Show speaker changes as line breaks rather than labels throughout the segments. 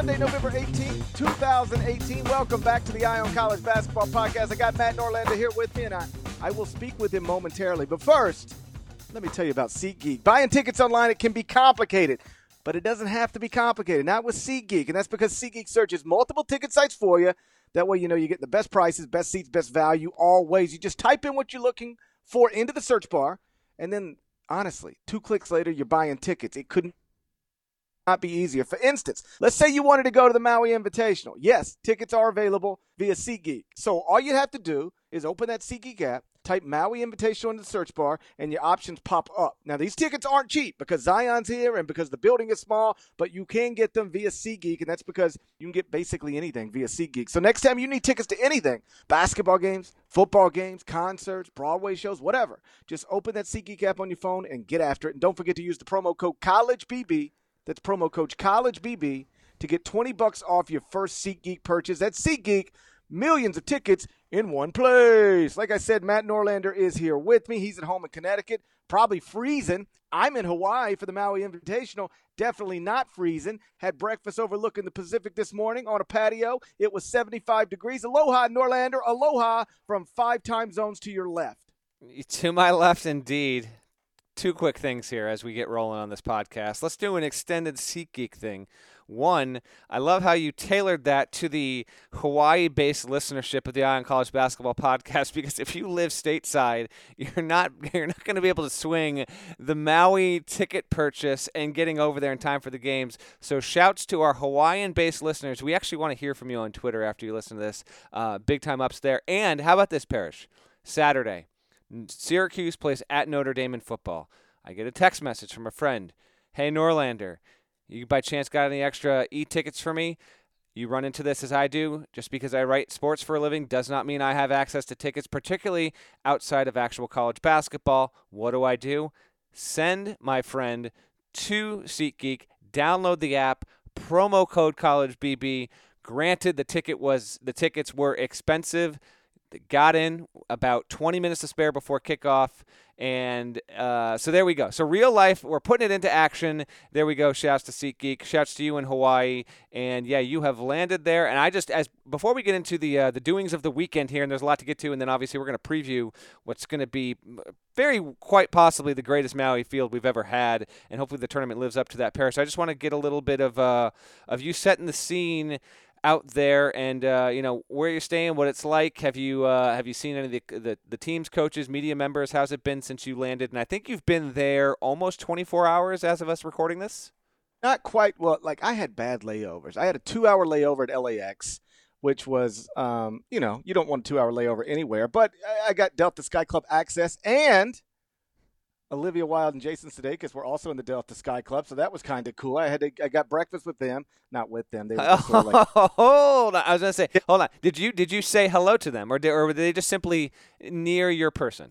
Sunday, November 18th, 2018. Welcome back to the Eye on College Basketball Podcast. I got Matt Norlander here with me, and I, I will speak with him momentarily. But first, let me tell you about SeatGeek. Buying tickets online, it can be complicated, but it doesn't have to be complicated. Not with SeatGeek, and that's because SeatGeek searches multiple ticket sites for you. That way, you know you get the best prices, best seats, best value, always. You just type in what you're looking for into the search bar, and then honestly, two clicks later, you're buying tickets. It couldn't not be easier. For instance, let's say you wanted to go to the Maui Invitational. Yes, tickets are available via SeatGeek. So all you have to do is open that SeatGeek app, type Maui Invitational in the search bar, and your options pop up. Now, these tickets aren't cheap because Zion's here and because the building is small, but you can get them via SeatGeek, and that's because you can get basically anything via SeatGeek. So next time you need tickets to anything, basketball games, football games, concerts, Broadway shows, whatever, just open that SeatGeek app on your phone and get after it. And don't forget to use the promo code CollegeBB that's promo code CollegeBB to get 20 bucks off your first SeatGeek purchase. That's SeatGeek, millions of tickets in one place. Like I said, Matt Norlander is here with me. He's at home in Connecticut, probably freezing. I'm in Hawaii for the Maui Invitational, definitely not freezing. Had breakfast overlooking the Pacific this morning on a patio. It was 75 degrees. Aloha, Norlander. Aloha from five time zones to your left.
To my left, indeed two quick things here as we get rolling on this podcast. Let's do an extended SeatGeek thing. One, I love how you tailored that to the Hawaii-based listenership of the Eye on College Basketball Podcast. Because if you live stateside, you're not you're not going to be able to swing the Maui ticket purchase and getting over there in time for the games. So, shouts to our Hawaiian-based listeners. We actually want to hear from you on Twitter after you listen to this. Uh, big time ups there. And how about this, Parrish? Saturday, Syracuse plays at Notre Dame in football. I get a text message from a friend. Hey, Norlander, you by chance got any extra e tickets for me? You run into this as I do. Just because I write sports for a living does not mean I have access to tickets, particularly outside of actual college basketball. What do I do? Send my friend to SeatGeek, download the app, promo code CollegeBB. Granted, the ticket was the tickets were expensive got in about 20 minutes to spare before kickoff. And uh, so there we go. So real life, we're putting it into action. There we go. Shouts to SeatGeek. Shouts to you in Hawaii. And yeah, you have landed there. And I just as before we get into the uh, the doings of the weekend here, and there's a lot to get to, and then obviously we're going to preview what's going to be very quite possibly the greatest Maui field we've ever had, and hopefully the tournament lives up to that. Parrish. So I just want to get a little bit of uh, of you setting the scene out there and uh, you know where you're staying, what it's like. Have you uh, have you seen any of the, the, the team's coaches, media members? How's it been since you landed? And I think you've been there almost 24 hours as of us recording this.
Not quite. Well, like I had bad layovers. I had a two-hour layover at LAX, which was, um, you know, you don't want a two-hour layover anywhere. But I got Delta Sky Club access and Olivia Wilde and Jason Sudeikis were also in the Delta Sky Club, so that was kind of cool. I had to, I got breakfast with them, not with them. They were sort of like,
hold on. I was gonna say, hold on. Did you did you say hello to them, or did, or were they just simply near your person?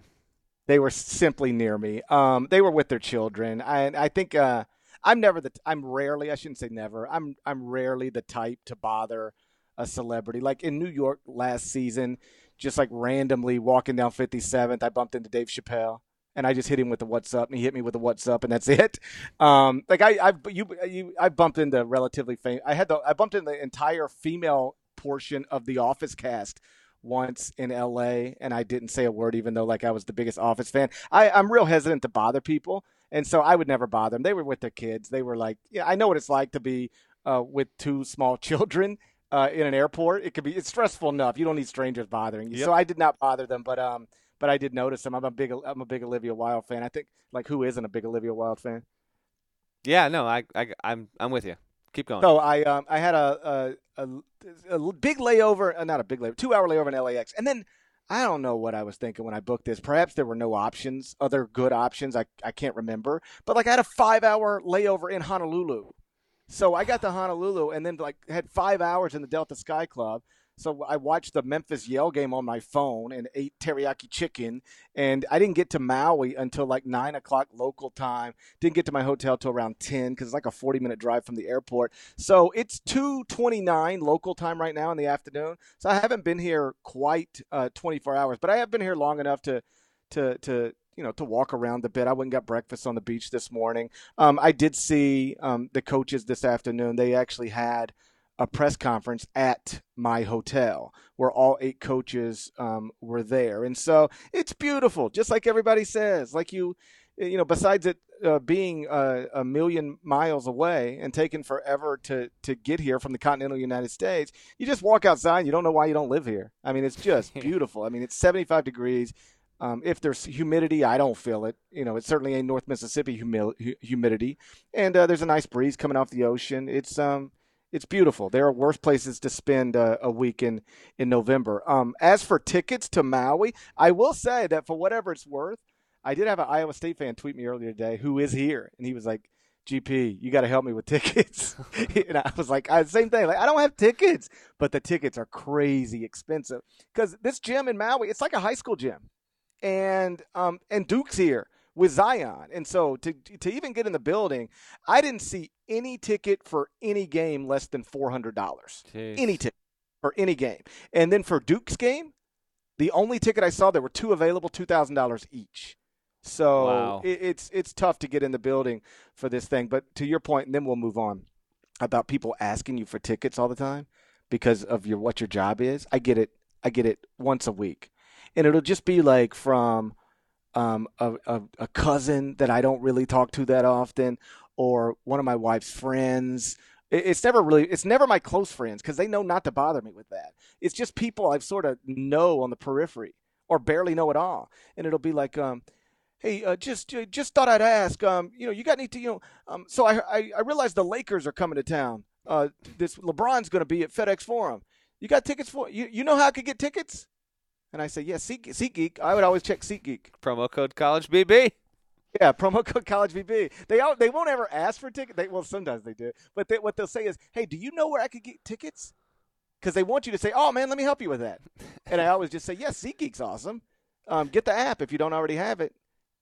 They were simply near me. Um, they were with their children. I I think uh, I'm never the I'm rarely I shouldn't say never. I'm I'm rarely the type to bother a celebrity. Like in New York last season, just like randomly walking down 57th, I bumped into Dave Chappelle and I just hit him with the what's up, and he hit me with the what's up, and that's it. Um, like I, I, you, you, I bumped into relatively famous. I had the, I bumped into the entire female portion of the Office cast once in LA, and I didn't say a word, even though like I was the biggest Office fan. I, I'm real hesitant to bother people, and so I would never bother them. They were with their kids. They were like, yeah, I know what it's like to be uh, with two small children. Uh, in an airport, it could be it's stressful enough. You don't need strangers bothering you. Yep. So I did not bother them, but um, but I did notice him. I'm a big I'm a big Olivia Wilde fan. I think like who isn't a big Olivia Wilde fan?
Yeah, no, I, I I'm I'm with you. Keep going.
So I um I had a a, a, a big layover, uh, not a big layover, two hour layover in LAX, and then I don't know what I was thinking when I booked this. Perhaps there were no options, other good options. I I can't remember, but like I had a five hour layover in Honolulu. So I got to Honolulu and then like had five hours in the Delta Sky Club. So I watched the Memphis Yale game on my phone and ate teriyaki chicken. And I didn't get to Maui until like nine o'clock local time. Didn't get to my hotel till around ten because it's like a forty minute drive from the airport. So it's two twenty nine local time right now in the afternoon. So I haven't been here quite uh, twenty four hours, but I have been here long enough to to to you know to walk around a bit. I went and got breakfast on the beach this morning. Um, I did see um, the coaches this afternoon. They actually had a press conference at my hotel where all eight coaches um, were there. And so it's beautiful, just like everybody says. Like you, you know, besides it uh, being a, a, million miles away and taking forever to, to get here from the continental United States, you just walk outside. and You don't know why you don't live here. I mean, it's just beautiful. I mean, it's 75 degrees. Um, if there's humidity, I don't feel it. You know, it's certainly a North Mississippi humi- humidity, and uh, there's a nice breeze coming off the ocean. It's um, it's beautiful. There are worse places to spend uh, a week in in November. Um, as for tickets to Maui, I will say that for whatever it's worth, I did have an Iowa State fan tweet me earlier today who is here, and he was like, "GP, you got to help me with tickets." and I was like, I, "Same thing. Like, I don't have tickets, but the tickets are crazy expensive because this gym in Maui, it's like a high school gym, and um, and Duke's here." With Zion. And so to to even get in the building, I didn't see any ticket for any game less than four hundred dollars. Any ticket for any game. And then for Duke's game, the only ticket I saw there were two available, two thousand dollars each. So wow. it, it's it's tough to get in the building for this thing. But to your point, and then we'll move on about people asking you for tickets all the time because of your what your job is. I get it. I get it once a week, and it'll just be like from um, a, a, a cousin that I don't really talk to that often, or one of my wife's friends. It's never really, it's never my close friends because they know not to bother me with that. It's just people I've sort of know on the periphery or barely know at all, and it'll be like, um, hey, uh, just uh, just thought I'd ask, um, you know, you got any, to, you know, um, so I, I I realized the Lakers are coming to town. Uh, this LeBron's going to be at FedEx Forum. You got tickets for you? You know how I could get tickets? And I said, yeah, Seat, SeatGeek. I would always check SeatGeek.
Promo code College BB.
Yeah, promo code College BB. They all, they won't ever ask for tickets. They, well, sometimes they do. But they, what they'll say is, hey, do you know where I could get tickets? Because they want you to say, oh, man, let me help you with that. and I always just say, yes, SeatGeek's awesome. Um, get the app if you don't already have it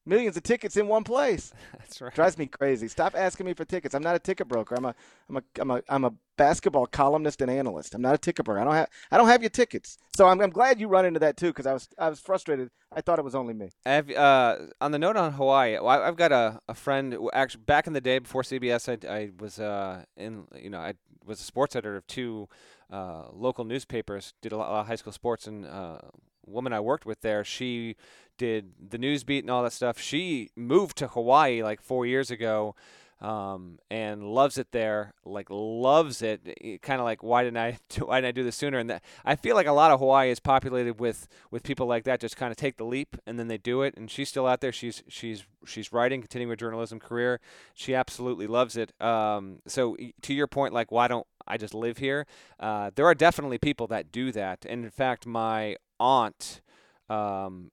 millions of tickets in one place.
That's right.
Drives me crazy. Stop asking me for tickets. I'm not a ticket broker. I'm a I'm a I'm a I'm a basketball columnist and analyst. I'm not a ticket broker. I don't have I don't have your tickets. So I'm I'm glad you run into that too because I was I was frustrated. I thought it was only me.
Have, uh, on the note on Hawaii, I've got a, a friend actually back in the day before CBS. I, I was uh, in you know I was a sports editor of two uh, local newspapers. Did a lot of high school sports and uh, woman I worked with there, she did the news beat and all that stuff. She moved to Hawaii like four years ago. Um, and loves it there, like loves it. Kind of like why didn't I do, why didn't I do this sooner? And that, I feel like a lot of Hawaii is populated with with people like that, just kind of take the leap and then they do it. And she's still out there. She's she's she's writing, continuing her journalism career. She absolutely loves it. Um, so to your point, like why don't I just live here? Uh, there are definitely people that do that. And in fact, my aunt, um,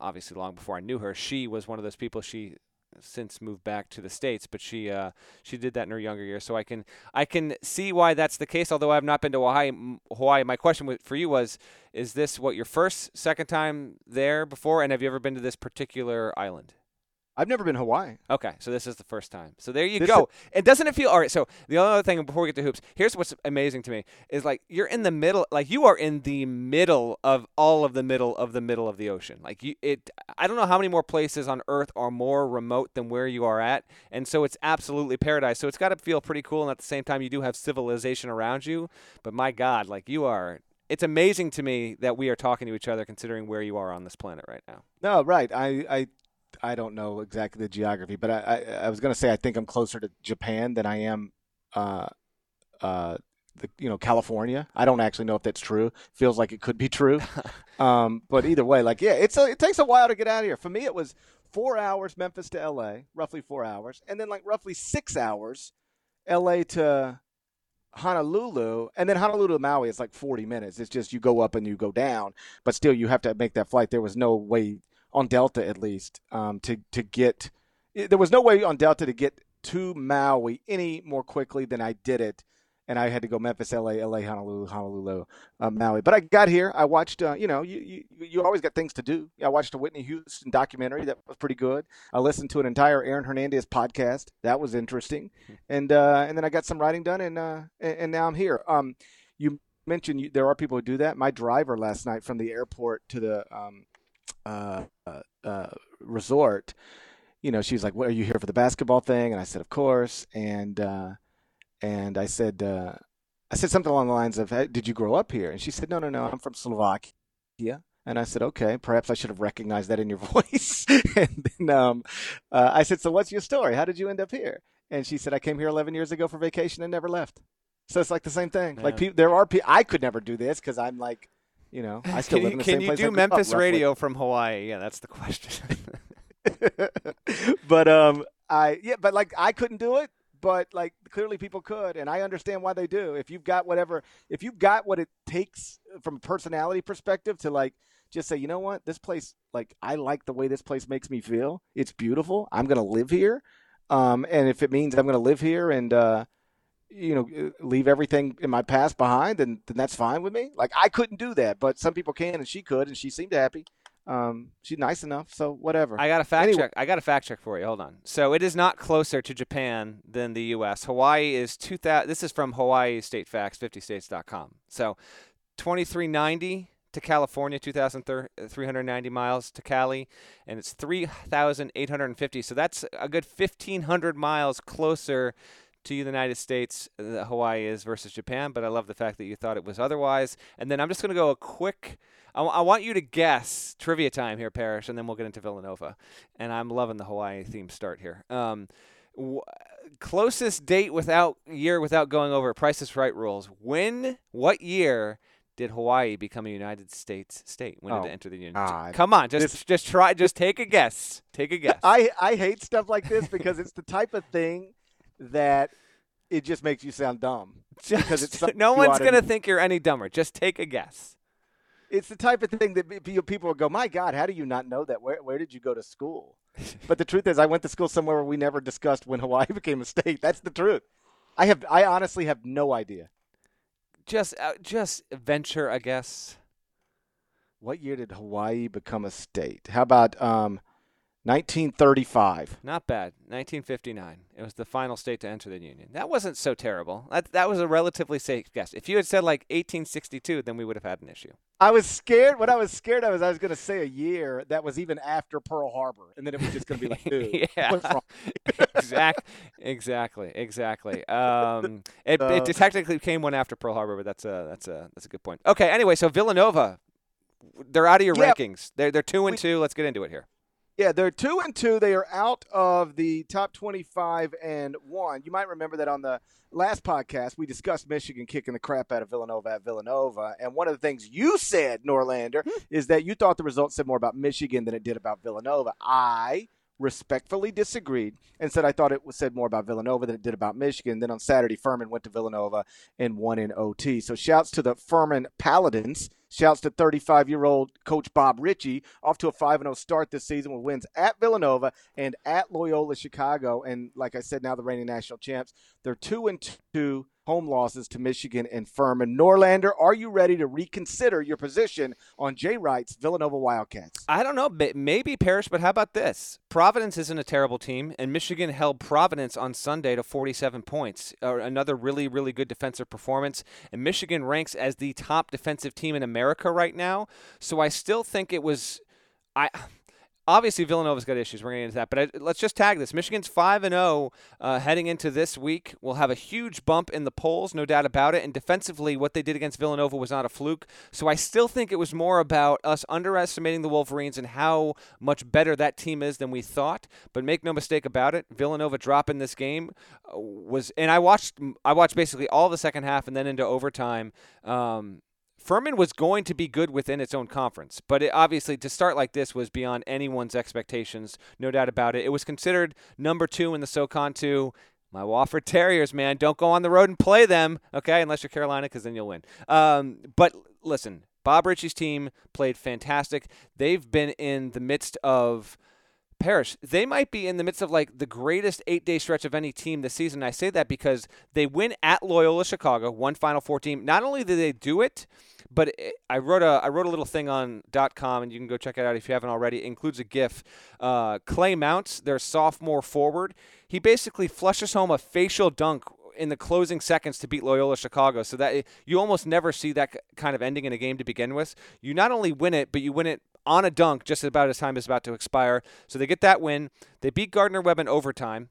obviously long before I knew her, she was one of those people. She since moved back to the states, but she uh, she did that in her younger years. So I can I can see why that's the case. Although I've not been to Hawaii, Hawaii. My question for you was: Is this what your first, second time there before, and have you ever been to this particular island?
I've never been Hawaii.
Okay, so this is the first time. So there you this go. Is- and doesn't it feel all right? So the other thing before we get to hoops, here's what's amazing to me is like you're in the middle, like you are in the middle of all of the middle of the middle of the ocean. Like you, it. I don't know how many more places on Earth are more remote than where you are at, and so it's absolutely paradise. So it's got to feel pretty cool, and at the same time, you do have civilization around you. But my God, like you are it's amazing to me that we are talking to each other considering where you are on this planet right now.
No, right. I, I I don't know exactly the geography, but I, I, I was going to say I think I'm closer to Japan than I am, uh, uh, the, you know, California. I don't actually know if that's true. Feels like it could be true. um, but either way, like, yeah, it's a, it takes a while to get out of here. For me, it was four hours Memphis to LA, roughly four hours, and then like roughly six hours LA to Honolulu, and then Honolulu to Maui is like 40 minutes. It's just you go up and you go down, but still you have to make that flight. There was no way on Delta at least um, to to get. There was no way on Delta to get to Maui any more quickly than I did it, and I had to go Memphis, LA, LA, Honolulu, Honolulu, uh, Maui. But I got here. I watched. Uh, you know, you, you you always got things to do. I watched a Whitney Houston documentary that was pretty good. I listened to an entire Aaron Hernandez podcast that was interesting, hmm. and uh, and then I got some writing done, and uh, and, and now I'm here. Um, you mentioned you, there are people who do that. My driver last night from the airport to the um, uh, uh, uh, resort, you know, she's like, "What are you here for the basketball thing?" And I said, "Of course." And uh, and I said, uh, I said something along the lines of, hey, "Did you grow up here?" And she said, "No, no, no. I'm from Slovakia." And I said, "Okay, perhaps I should have recognized that in your voice." and then um, uh, I said, "So what's your story? How did you end up here?" And she said, "I came here 11 years ago for vacation and never left." So it's like the same thing.
Man.
Like pe- there are people I could never do this because I'm like, you know, I still
can
live
you,
in the
can
same
you
place. I
do
grew up,
Memphis
roughly.
radio from Hawaii? Yeah, that's the question.
but um, I yeah, but like I couldn't do it. But like clearly people could, and I understand why they do. If you've got whatever, if you've got what it takes from a personality perspective to like just say, you know what, this place, like I like the way this place makes me feel. It's beautiful. I'm gonna live here, um, and if it means I'm gonna live here and uh, you know leave everything in my past behind, and then that's fine with me. Like I couldn't do that, but some people can, and she could, and she seemed happy. Um, she's nice enough, so whatever.
I got a fact
Anyway.
check. I got a fact check for you. Hold on. So it is not closer to Japan than the U.S. Hawaii is two thousand. This is from Hawaii State Facts, 50states.com. So 2390 to California, 2,390 miles to Cali, and it's 3,850. So that's a good 1,500 miles closer to the United States that Hawaii is versus Japan. But I love the fact that you thought it was otherwise. And then I'm just going to go a quick. I, I want you to guess trivia time here, Parrish, and then we'll get into Villanova. And I'm loving the Hawaii theme start here. Um, w- closest date without year without going over Price is Right rules. When? What year? Did Hawaii become a United States state? When did
Oh,
it enter the union?
God.
Come on, just
This-
just try, just take a guess. Take a guess.
I I hate stuff like this because it's the type of thing that it just makes you sound dumb.
Just- no one's gonna think you're any dumber. Just take a guess.
It's the type of thing that pe- people will go, "My God, how do you not know that? Where where did you go to school?" But the truth is, I went to school somewhere where we never discussed when Hawaii became a state. That's the truth. I have I honestly have no idea.
Just uh, just venture a guess.
What year did Hawaii become a state? How about um, 1935?
Not bad. 1959. It was the final state to enter the union. That wasn't so terrible. That that was a relatively safe guess. If you had said like 1862, then we would have had an issue.
I was scared. What I was scared of is I was going to say a year that was even after Pearl Harbor, and then it was just going to be like, dude,
yeah.
what's wrong?
exact, exactly, exactly. Um, it,
Uh,
it technically came one after Pearl Harbor, but that's a that's a that's a good point. Okay, anyway, so Villanova, they're out of your
Yeah.
rankings. They're they're two and
We-
two. Let's get into it here.
Yeah, they're two and two. They are out of the top twenty-five and one. You might remember that on the last podcast we discussed Michigan kicking the crap out of Villanova at Villanova, and one of the things you said, Norlander, hmm. is that you thought the results said more about Michigan than it did about Villanova. I respectfully disagreed and said I thought it was said more about Villanova than it did about Michigan. Then on Saturday, Furman went to Villanova and won in OT. So shouts to the Furman Paladins. Shouts to 35 year old coach Bob Richey, off to a 5 0 start this season with wins at Villanova and at Loyola Chicago. And like I said, now the reigning national champs. They're 2 and 2 home losses to Michigan and Furman. Norlander, are you ready to reconsider your position on Jay Wright's Villanova Wildcats?
I don't know, maybe Parrish, but how about this? Providence isn't a terrible team, and Michigan held Providence on Sunday to 47 points. Another really, really good defensive performance. And Michigan ranks as the top defensive team in America right now. So I still think it was. I. Obviously, Villanova's got issues. We're going to get into that, but I, let's just tag this. Michigan's five and zero heading into this week. Will have a huge bump in the polls, no doubt about it. And defensively, what they did against Villanova was not a fluke. So I still think it was more about us underestimating the Wolverines and how much better that team is than we thought. But make no mistake about it, Villanova dropping this game uh, was, and I watched, I watched basically all the second half and then into overtime. Um, Furman was going to be good within its own conference, but it, obviously to start like this was beyond anyone's expectations, no doubt about it. It was considered number two in the SoCon two. My Wofford Terriers, man, don't go on the road and play them, okay? Unless you're Carolina, because then you'll win. Um, but listen, Bob Richey's team played fantastic. They've been in the midst of Parrish, they might be in the midst of like the greatest eight day stretch of any team this season. I say that because they win at Loyola Chicago, one Final Four team. Not only did they do it, but it, I wrote a I wrote a little thing on .com, and you can go check it out if you haven't already. It includes a GIF. Uh, Clay Mounce, their sophomore forward, he basically flushes home a facial dunk in the closing seconds to beat Loyola Chicago. So that you almost never see that kind of ending in a game to begin with. You not only win it, but you win it on a dunk just about as time is about to expire. So they get that win. They beat Gardner Webb in overtime.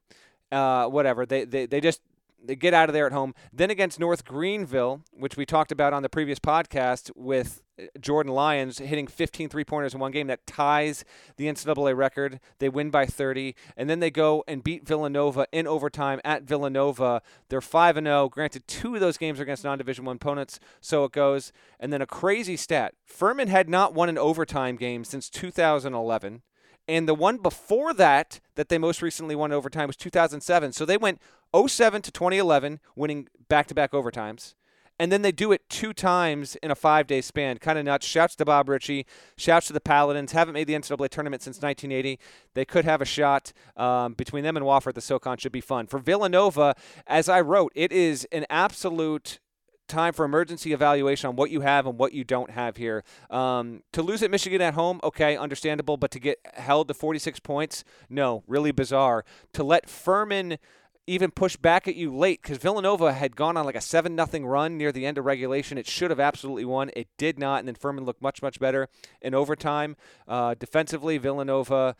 Uh, whatever. They, they they just they get out of there at home. Then against North Greenville, which we talked about on the previous podcast with uh, Jordan Lyons hitting 15 three pointers in one game that ties the NCAA record. They win by 30, and then they go and beat Villanova in overtime at Villanova. They're 5 and 0. Granted, two of those games are against non-division one opponents, so it goes. And then a crazy stat: Furman had not won an overtime game since 2011. And the one before that, that they most recently won overtime, was 2007. So they went 07 to 2011, winning back to back overtimes. And then they do it two times in a five day span. Kind of nuts. Shouts to Bob Richey. Shouts to the Paladins. Haven't made the NCAA tournament since 1980. They could have a shot um, between them and Wofford. The SoCon should be fun. For Villanova, as I wrote, it is an absolute time for emergency evaluation on what you have and what you don't have here. Um, to lose at Michigan at home, okay, understandable, but to get held to 46 points, no, really bizarre. To let Furman even push back at you late because Villanova had gone on like a 7 nothing run near the end of regulation. It should have absolutely won. It did not. And then Furman looked much, much better in overtime. Uh, defensively, Villanova,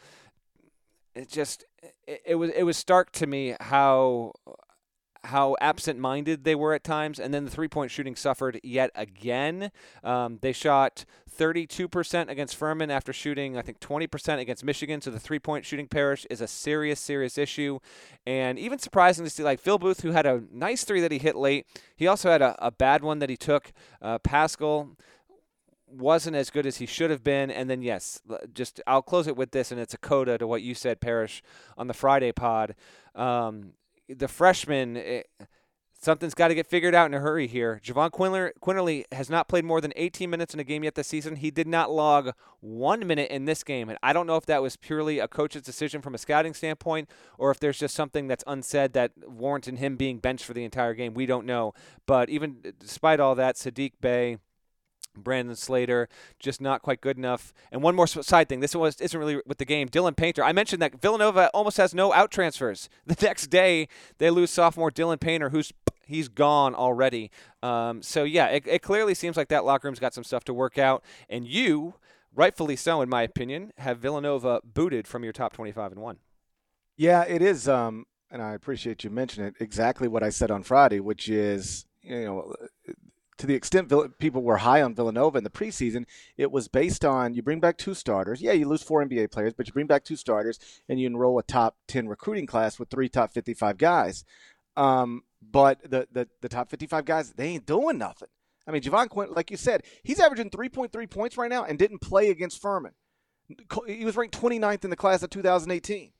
it just. It, it was it was stark to me how how absent-minded they were at times, and then the three-point shooting suffered yet again. Um, they shot 32% against Furman after shooting, I think, 20% against Michigan. So the three-point shooting Parrish is a serious, serious issue. And even surprising to see, like Phil Booth, who had a nice three that he hit late, he also had a, a bad one that he took. Uh, Paschall wasn't as good as he should have been. And then, yes, just I'll close it with this, and it's a coda to what you said, Parrish, on the Friday pod. Um, the freshman, it, eh, something's got to get figured out in a hurry here. Jahvon Quinerly has not played more than 18 minutes in a game yet this season. He did not log one minute in this game. And I don't know if that was purely a coach's decision from a scouting standpoint or if there's just something that's unsaid that warranted him being benched for the entire game. We don't know. But even despite all that, Saddiq Bey – Brandon Slater just not quite good enough. And one more side thing. This was isn't really with the game. Dylan Painter. I mentioned that Villanova almost has no out transfers. The next day they lose sophomore Dylan Painter, who's he's gone already. Um, so yeah, it, it clearly seems like that locker room's got some stuff to work out. And you, rightfully so, in my opinion, have Villanova booted from your top twenty-five and one.
Yeah, it is. Um, and I appreciate you mentioning it. Exactly what I said on Friday, which is you know to the extent people were high on Villanova in the preseason, it was based on you bring back two starters. Yeah, you lose four NBA players, but you bring back two starters and you enroll a top 10 recruiting class with three top 55 guys. Um, but the, the, the top 55 guys, they ain't doing nothing. I mean, Javon Quinn, like you said, he's averaging 3.3 points right now and didn't play against Furman. He was ranked 29th in the class of 2018.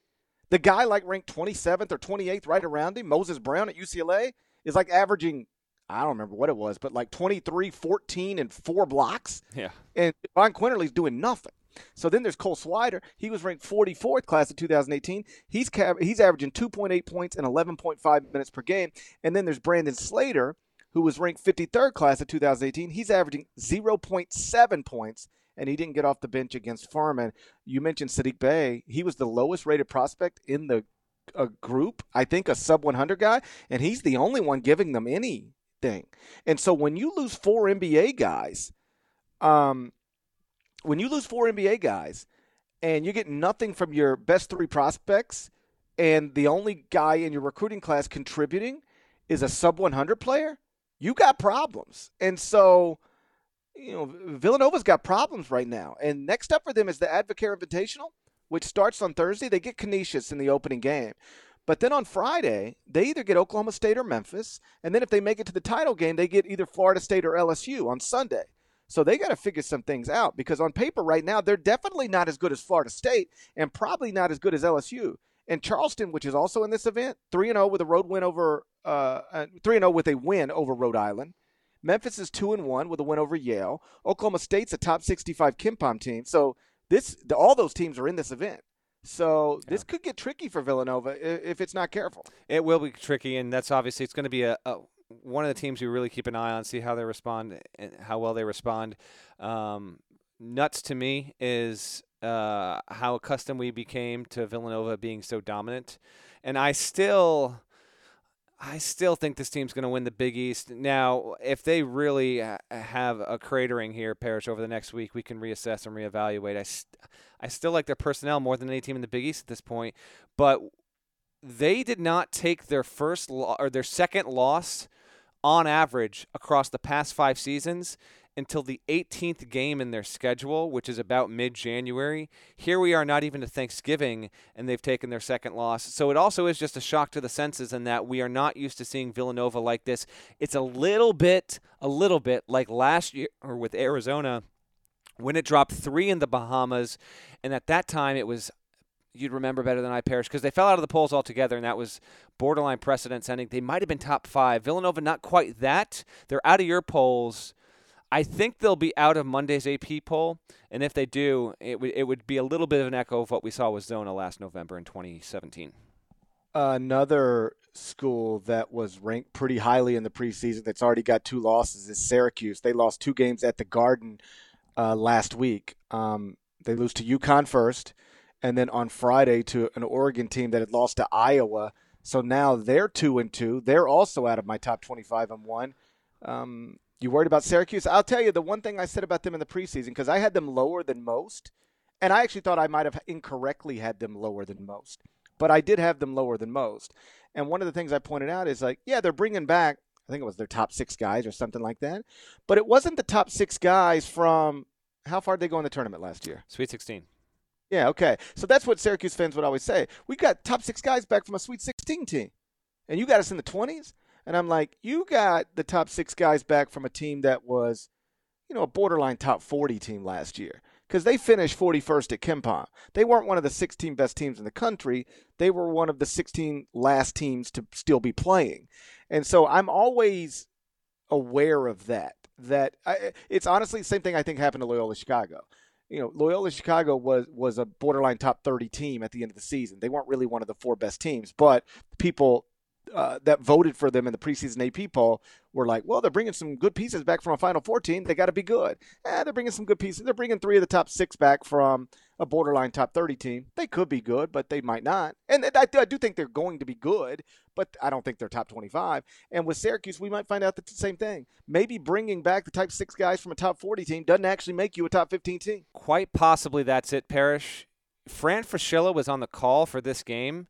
The guy, like ranked 27th or 28th right around him, Moses Brown at UCLA, is like averaging I don't remember what it was, but like 23, 14, and four blocks.
Yeah.
And Ron Quinerly's doing nothing. So then there's Cole Swider. He was ranked 44th class of 2018. He's he's averaging 2.8 points and 11.5 minutes per game. And then there's Brandon Slater, who was ranked 53rd class of 2018. He's averaging 0.7 points, and he didn't get off the bench against Furman. You mentioned Saddiq Bey. He was the lowest rated prospect in the a group, I think a sub 100 guy, and he's the only one giving them any thing. And so when you lose four NBA guys, um, when you lose four NBA guys and you get nothing from your best three prospects, and the only guy in your recruiting class contributing is a sub 100 player, you got problems. And so, you know, Villanova's got problems right now. And next up for them is the Advocare Invitational, which starts on Thursday. They get Canisius in the opening game. But then on Friday, they either get Oklahoma State or Memphis. And then if they make it to the title game, they get either Florida State or LSU on Sunday. So they got to figure some things out because on paper right now, they're definitely not as good as Florida State and probably not as good as LSU. And Charleston, which is also in this event, 3 0 with a road win over, uh, 3 0 with a win over Rhode Island. Memphis is 2 and 1 with a win over Yale. Oklahoma State's a top 65 KenPom team. So this all those teams are in this event. So yeah. this could get tricky for Villanova if it's not careful.
It will be tricky, and that's obviously it's going to be a, a one of the teams we really keep an eye on, see how they respond and how well they respond. Um, nuts to me is uh, how accustomed we became to Villanova being so dominant, and I still. I still think this team's going to win the Big East. Now, if they really uh, have a cratering here, Parrish, over the next week, we can reassess and reevaluate. I, st- I still like their personnel more than any team in the Big East at this point. But they did not take their first lo- or their second loss on average across the past five seasons until the 18th game in their schedule, which is about mid January. Here we are, not even to Thanksgiving, and they've taken their second loss. So it also is just a shock to the senses in that we are not used to seeing Villanova like this. It's a little bit, a little bit like last year or with Arizona when it dropped three in the Bahamas. And at that time, it was you'd remember better than I, Parrish, because they fell out of the polls altogether, and that was borderline precedent setting. They might have been top five. Villanova, not quite that. They're out of your polls. I think they'll be out of Monday's AP poll, and if they do, it would it would be a little bit of an echo of what we saw with Zona last November in 2017.
Another school that was ranked pretty highly in the preseason that's already got two losses is Syracuse. They lost two games at the Garden uh, last week. Um, they lose to UConn first, and then on Friday to an Oregon team that had lost to Iowa. So now they're two and two. They're also out of my top 25 and one. Um, you worried about Syracuse? I'll tell you the one thing I said about them in the preseason because I had them lower than most, and I actually thought I might have incorrectly had them lower than most, but I did have them lower than most. And one of the things I pointed out is like, yeah, they're bringing back. I think it was their top six guys or something like that, but it wasn't the top six guys from how far did they go in the tournament last year?
Sweet 16.
Yeah, okay. So that's what Syracuse fans would always say. We got top six guys back from a Sweet 16 team, and you got us in the 20s. And I'm like, you got the top six guys back from a team that was, you know, a borderline top 40 team last year because they finished 41st at KenPom. They weren't one of the 16 best teams in the country. They were one of the 16 last teams to still be playing. And so I'm always aware of that. That I, it's honestly the same thing I think happened to Loyola Chicago. You know, Loyola Chicago was was a borderline top 30 team at the end of the season. They weren't really one of the four best teams, but people uh, that voted for them in the preseason AP poll were like, well, they're bringing some good pieces back from a Final Four team. They got to be good. Eh, they're bringing some good pieces. They're bringing three of the top six back from a borderline top 30 team. They could be good, but they might not. And I, I do think they're going to be good, but I don't think they're top 25. And with Syracuse, we might find out the same thing. Maybe bringing back the type six guys from a top 40 team doesn't actually make you a top 15 team.
Quite possibly that's it, Parrish. Fran Fraschilla was on the call for this game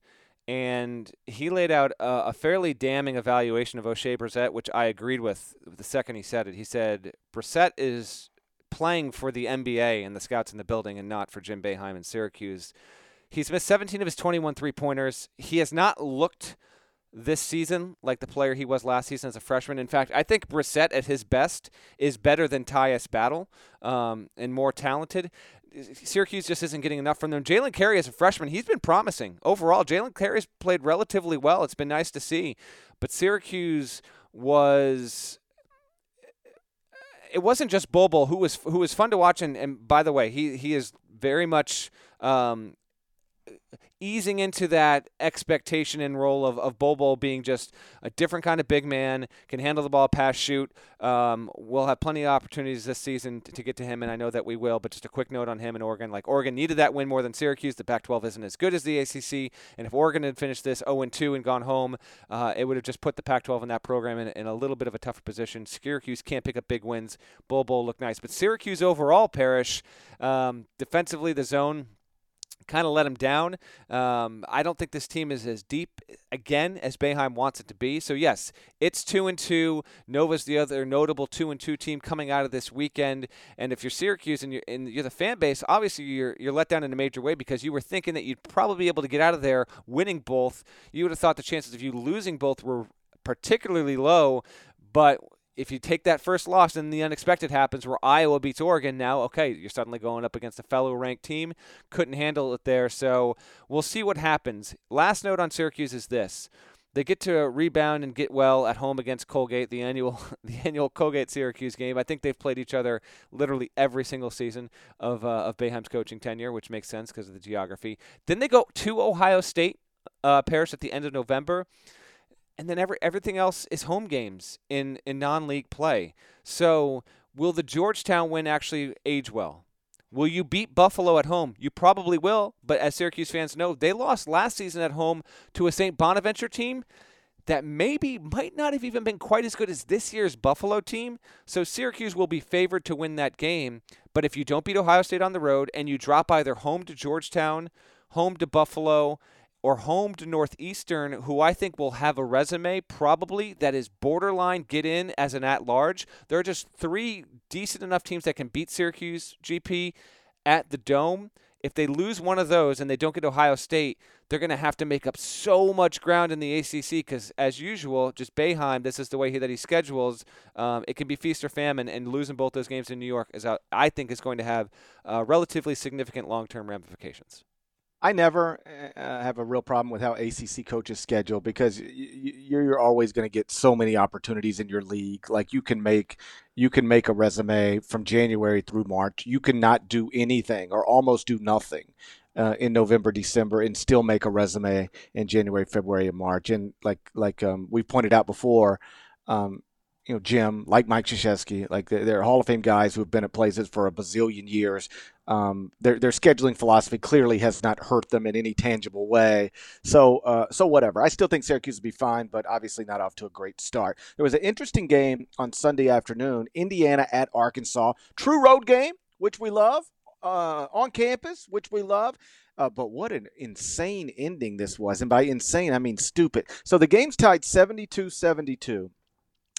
and he laid out a, a, fairly damning evaluation of Oshae Brissett, which I agreed with the second he said it. He said Brissett is playing for the NBA and the scouts in the building and not for Jim Boeheim and Syracuse. He's missed 17 of his 21 three pointers. He has not looked this season like the player he was last season as a freshman. In fact, I think Brissett at his best is better than Tyus Battle um, and more talented. Syracuse just isn't getting enough from them. Jalen Carey as a freshman, he's been promising overall. Jalen Carey's played relatively well. It's been nice to see, but Syracuse was. It wasn't just Bol who was who was fun to watch, and, and by the way, he he is very much um, easing into that expectation and role of, of Bol being just a different kind of big man, can handle the ball, pass, shoot. Um, we'll have plenty of opportunities this season to, to, get to him, and I know that we will. But just a quick note on him and Oregon. Like, Oregon needed that win more than Syracuse. The Pac 12 isn't as good as the ACC. And if Oregon had finished this 0 2 and gone home, uh, it would have just put the Pac 12 in that program in, in, a little bit of a tougher position. Syracuse can't pick up big wins. Bol looked nice. But Syracuse overall, Parrish, um, defensively, the zone kind of let him down. Um, I don't think this team is as deep again as Boeheim wants it to be. So yes, it's two and two. Nova's the other notable two and two team coming out of this weekend. And if you're Syracuse and you're, and you're the fan base, obviously you're you're let down in a major way because you were thinking that you'd probably be able to get out of there winning both. You would have thought the chances of you losing both were particularly low. But if you take that first loss and the unexpected happens where Iowa beats Oregon, now, okay, you're suddenly going up against a fellow ranked team. Couldn't handle it there. So we'll see what happens. Last note on Syracuse is this. They get to rebound and get well at home against Colgate, the annual the annual Colgate Syracuse game. I think they've played each other literally every single season of uh, of Boeheim's coaching tenure, which makes sense because of the geography. Then they go to Ohio State, uh, Parrish at the end of November and then every, everything else is home games in, in non-league play. So will the Georgetown win actually age well? Will you beat Buffalo at home? You probably will, but as Syracuse fans know, they lost last season at home to a St. Bonaventure team that maybe might not have even been quite as good as this year's Buffalo team. So Syracuse will be favored to win that game. But if you don't beat Ohio State on the road and you drop either home to Georgetown, home to Buffalo, or home to Northeastern, who I think will have a resume probably that is borderline get in as an at large. There are just three decent enough teams that can beat Syracuse GP at the Dome. If they lose one of those and they don't get Ohio State, they're going to have to make up so much ground in the ACC because, as usual, just Boeheim, this is the way he, that he schedules. Um, it can be feast or famine, and losing both those games in New York is, I think, is going to have uh, relatively significant long-term ramifications.
I never uh, have a real problem with how ACC coaches schedule because you're always going to get so many opportunities in your league. Like you can make you can make a resume from January through March. You cannot do anything or almost do nothing uh, in November, December, and still make a resume in January, February, and March. And like like um, we pointed out before, um, you know, Jim, like Mike Krzyzewski, like they're, Hall of Fame guys who have been at places for a bazillion years. Um, their their scheduling philosophy clearly has not hurt them in any tangible way. So uh, so whatever. I still think Syracuse will be fine, but obviously not off to a great start. There was an interesting game on Sunday afternoon. Indiana at Arkansas, true road game, which we love. Uh, on campus, which we love. Uh, but what an insane ending this was. And by insane, I mean stupid. So the game's tied 72 72.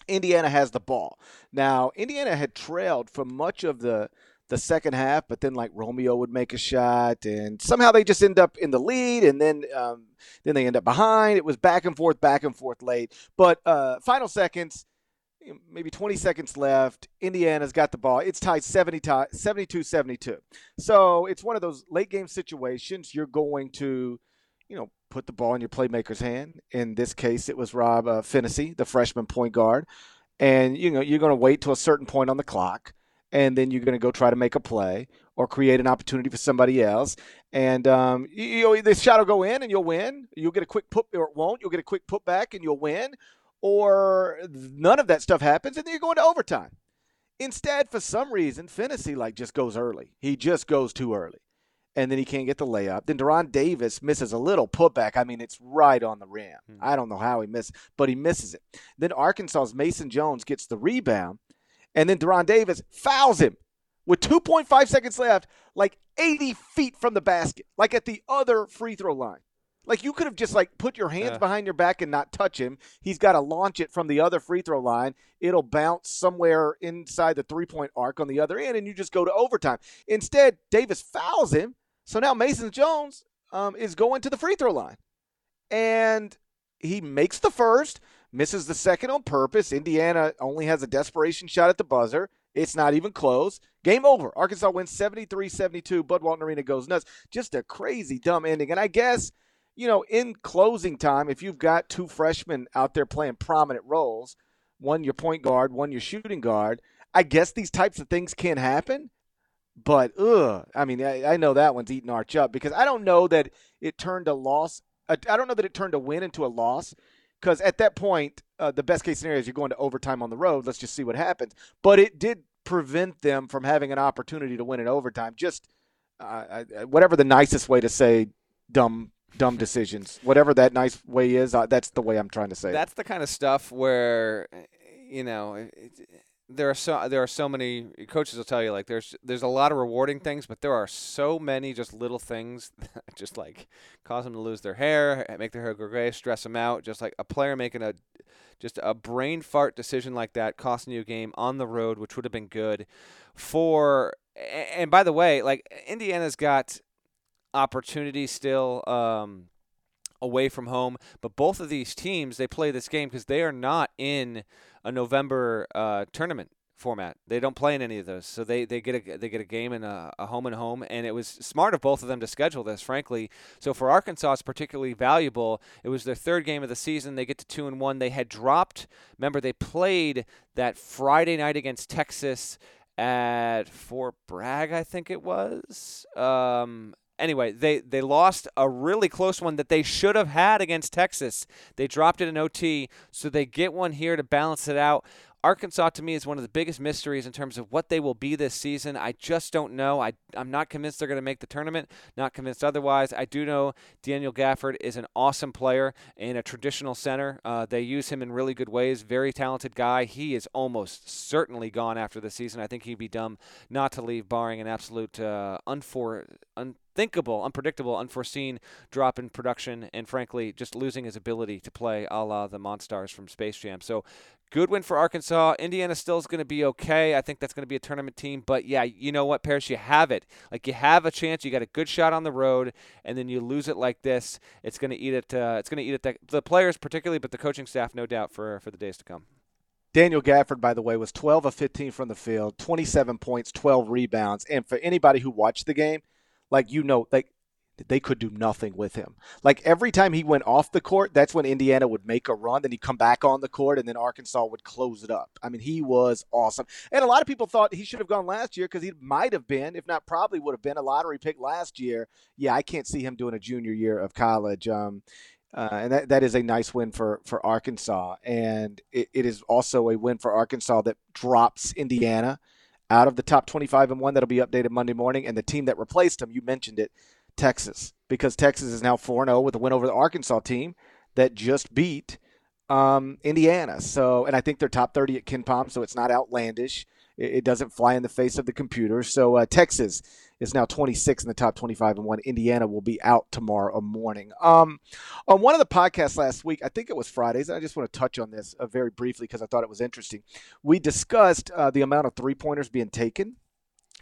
Indiana has the ball. Now, Indiana had trailed for much of the the second half, but then like Romeo would make a shot, and somehow they just end up in the lead, and then um, then they end up behind. It was back and forth, back and forth late. But uh, final seconds, maybe 20 seconds left. Indiana's got the ball. It's tied 70 72 72. So it's one of those late game situations. You're going to, you know, put the ball in your playmaker's hand. In this case, it was Rob uh, the freshman point guard. And you know you're going to wait to a certain point on the clock, and then you're going to go try to make a play or create an opportunity for somebody else. And um, you, you know this shot will go in, and you'll win. You'll get a quick put, or it won't. You'll get a quick put back, and you'll win. Or none of that stuff happens, and then you're going to overtime. Instead, for some reason, Phinisee like just goes early. He just goes too early and then he can't get the layup. Then De'Ron Davis misses a little putback. I mean, it's right on the rim. Mm-hmm. I don't know how he missed, but he misses it. Then Arkansas's Mason Jones gets the rebound, and then De'Ron Davis fouls him with 2.5 seconds left, like 80 feet from the basket, like at the other free throw line. Like you could have just like put your hands yeah. behind your back and not touch him. He's got to launch it from the other free throw line. It'll bounce somewhere inside the three point arc on the other end, and you just go to overtime. Instead, Davis fouls him, so now Mason Jones um, is going to the free throw line. And he makes the first, misses the second on purpose. Indiana only has a desperation shot at the buzzer. It's not even close. Game over. Arkansas wins 73 72. Bud Walton Arena goes nuts. Just a crazy, dumb ending. And I guess, you know, in closing time, if you've got two freshmen out there playing prominent roles, one your point guard, one your shooting guard, I guess these types of things can happen. But ugh, I mean, I, I, know that one's eating Arch up because I don't know that it turned a loss. I don't know that it turned a win into a loss because at that point, uh, the best case scenario is you're going to overtime on the road. Let's just see what happens. But it did prevent them from having an opportunity to win in overtime. Just uh, whatever the nicest way to say dumb dumb decisions, whatever that nice way is, uh, that's the way I'm trying to say.
That's
it.
the kind of stuff where you know. It, there are so there are so many coaches will tell you like there's there's a lot of rewarding things, but there are so many just little things that just like cause them to lose their hair, make their hair go gray, stress them out. Just like a player making a just a brain fart decision like that, costing you a game on the road, which would have been good for. And by the way, like Indiana's got opportunity still. Um, away from home. But both of these teams, they play this game because they are not in a November uh, tournament format. They don't play in any of those, so they, they get a they get a game in a, a, home and home, and it was smart of both of them to schedule this, frankly. So for Arkansas, it's particularly valuable. It was their third game of the season. They get to two and one. They had dropped. Remember, they played that Friday night against Texas at Fort Bragg, I think it was. Um, anyway, they, they lost a really close one that they should have had against Texas. They dropped it in OT, so they get one here to balance it out. Arkansas to me is one of the biggest mysteries in terms of what they will be this season. I just don't know. I, I'm not convinced they're going to make the tournament, not convinced otherwise. I do know Daniel Gafford is an awesome player and a traditional center. Uh, they use him in really good ways. Very talented guy. He is almost certainly gone after the season. I think he'd be dumb not to leave, barring an absolute uh, unfor- un- unthinkable, unpredictable, unforeseen drop in production, and frankly, just losing his ability to play a la the Monstars from Space Jam. So, good win for Arkansas. Indiana still is going to be okay. I think that's going to be a tournament team. But yeah, you know what, Parrish? you have it. Like you have a chance. You got a good shot on the road, and then you lose it like this. It's going to eat it. Uh, it's going to eat it. The, the players particularly, but the coaching staff, no doubt, for for the days to come.
Daniel Gafford, by the way, was 12 of 15 from the field, 27 points, 12 rebounds. And for anybody who watched the game, like you know, like they could do nothing with him. Like every time he went off the court, that's when Indiana would make a run. Then he'd come back on the court, and then Arkansas would close it up. I mean, he was awesome. And a lot of people thought he should have gone last year because he might have been, if not probably would have been, a lottery pick last year. Yeah, I can't see him doing a junior year of college. Um, uh, and that, that is a nice win for, for Arkansas. And it, it is also a win for Arkansas that drops Indiana out of the top 25 and one that'll be updated Monday morning. And the team that replaced them, you mentioned it, Texas, because Texas is now 4 0 with a win over the Arkansas team that just beat um, Indiana. So, and I think they're top 30 at KenPom, so it's not outlandish. It, it doesn't fly in the face of the computer. So, uh, Texas is now 26 in the top 25 and one. Indiana will be out tomorrow morning. Um, on one of the podcasts last week, I think it was Fridays, and I just want to touch on this uh, very briefly because I thought it was interesting. We discussed uh, the amount of three pointers being taken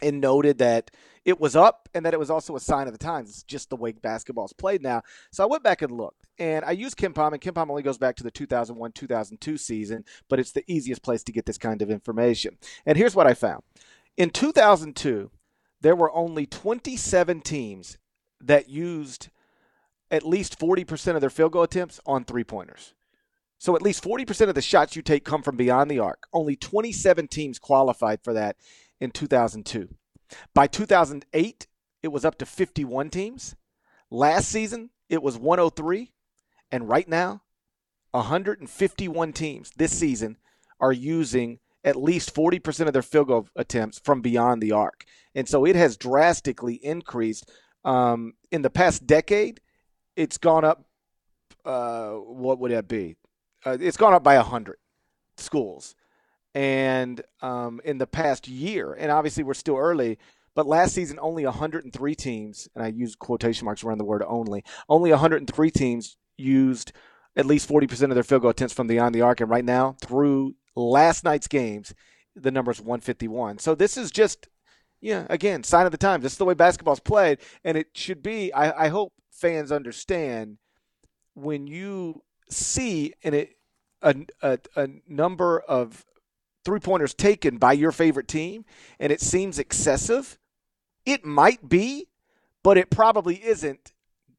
and noted that it was up and that it was also a sign of the times. It's just the way basketball is played now. So I went back and looked, and I used KenPom, and KenPom only goes back to the 2001 2002 season, but it's the easiest place to get this kind of information. And here's what I found in 2002, there were only 27 teams that used at least 40% of their field goal attempts on three pointers. So at least 40% of the shots you take come from beyond the arc. Only 27 teams qualified for that in 2002. By 2008, it was up to 51 teams. Last season, it was 103. And right now, 151 teams this season are using at least 40% of their field goal attempts from beyond the arc. And so it has drastically increased. Um, in the past decade, it's gone up. Uh, what would that be? Uh, it's gone up by 100 schools and um, in the past year, and obviously we're still early, but last season only 103 teams, and I use quotation marks around the word only, only 103 teams used at least 40% of their field goal attempts from beyond the arc, and right now through last night's games, the number is 151. So this is just, yeah, again, sign of the times. This is the way basketball's played, and it should be. I, I hope fans understand when you see in it a, a, a number of three pointers taken by your favorite team and it seems excessive, it might be, but it probably isn't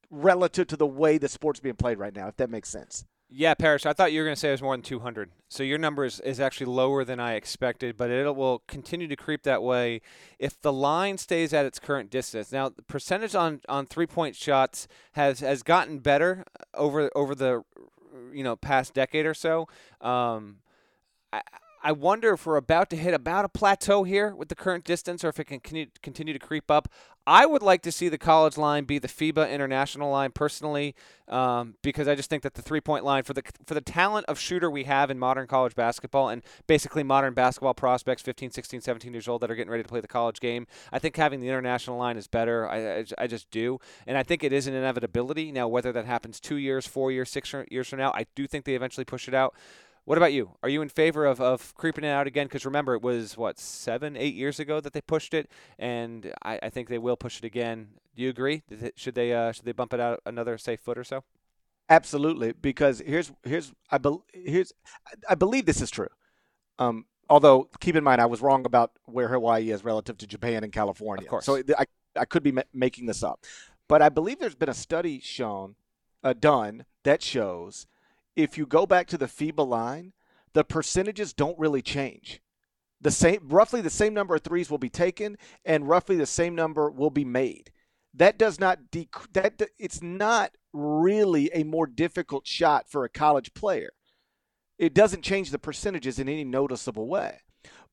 relative to the way the sport's being played right now, if that makes sense.
Yeah, Parrish, I thought you were going to say it was more than 200. So your number is, is actually lower than I expected, but it will continue to creep that way if the line stays at its current distance. Now, the percentage on, on three point shots has, has gotten better over over the you know past decade or so. Um, I, I wonder if we're about to hit about a plateau here with the current distance or if it can continue to creep up. I would like to see the college line be the FIBA international line personally, um, because I just think that the three point line for the for the talent of shooter we have in modern college basketball and basically modern basketball prospects, 15, 16, 17 years old that are getting ready to play the college game, I think having the international line is better. I, I, I just do, and I think it is an inevitability. Now, whether that happens two years, four years, six years from now, I do think they eventually push it out. What about you? Are you in favor of, of creeping it out again? Because remember, it was, what, seven, eight years ago that they pushed it, and I, I think they will push it again. Do you agree? Should they uh, should they bump it out another, say, foot or so?
Absolutely, because here's here's I be, here's I believe this is true. Um, although keep in mind I was wrong about where Hawaii is relative to Japan and California.
Of course.
So I I could be ma- making this up, but I believe there's been a study shown uh, done that shows if you go back to the FIBA line, the percentages don't really change. The same, roughly the same number of threes will be taken, and roughly the same number will be made. That does not dec- that it's not really a more difficult shot for a college player. It doesn't change the percentages in any noticeable way.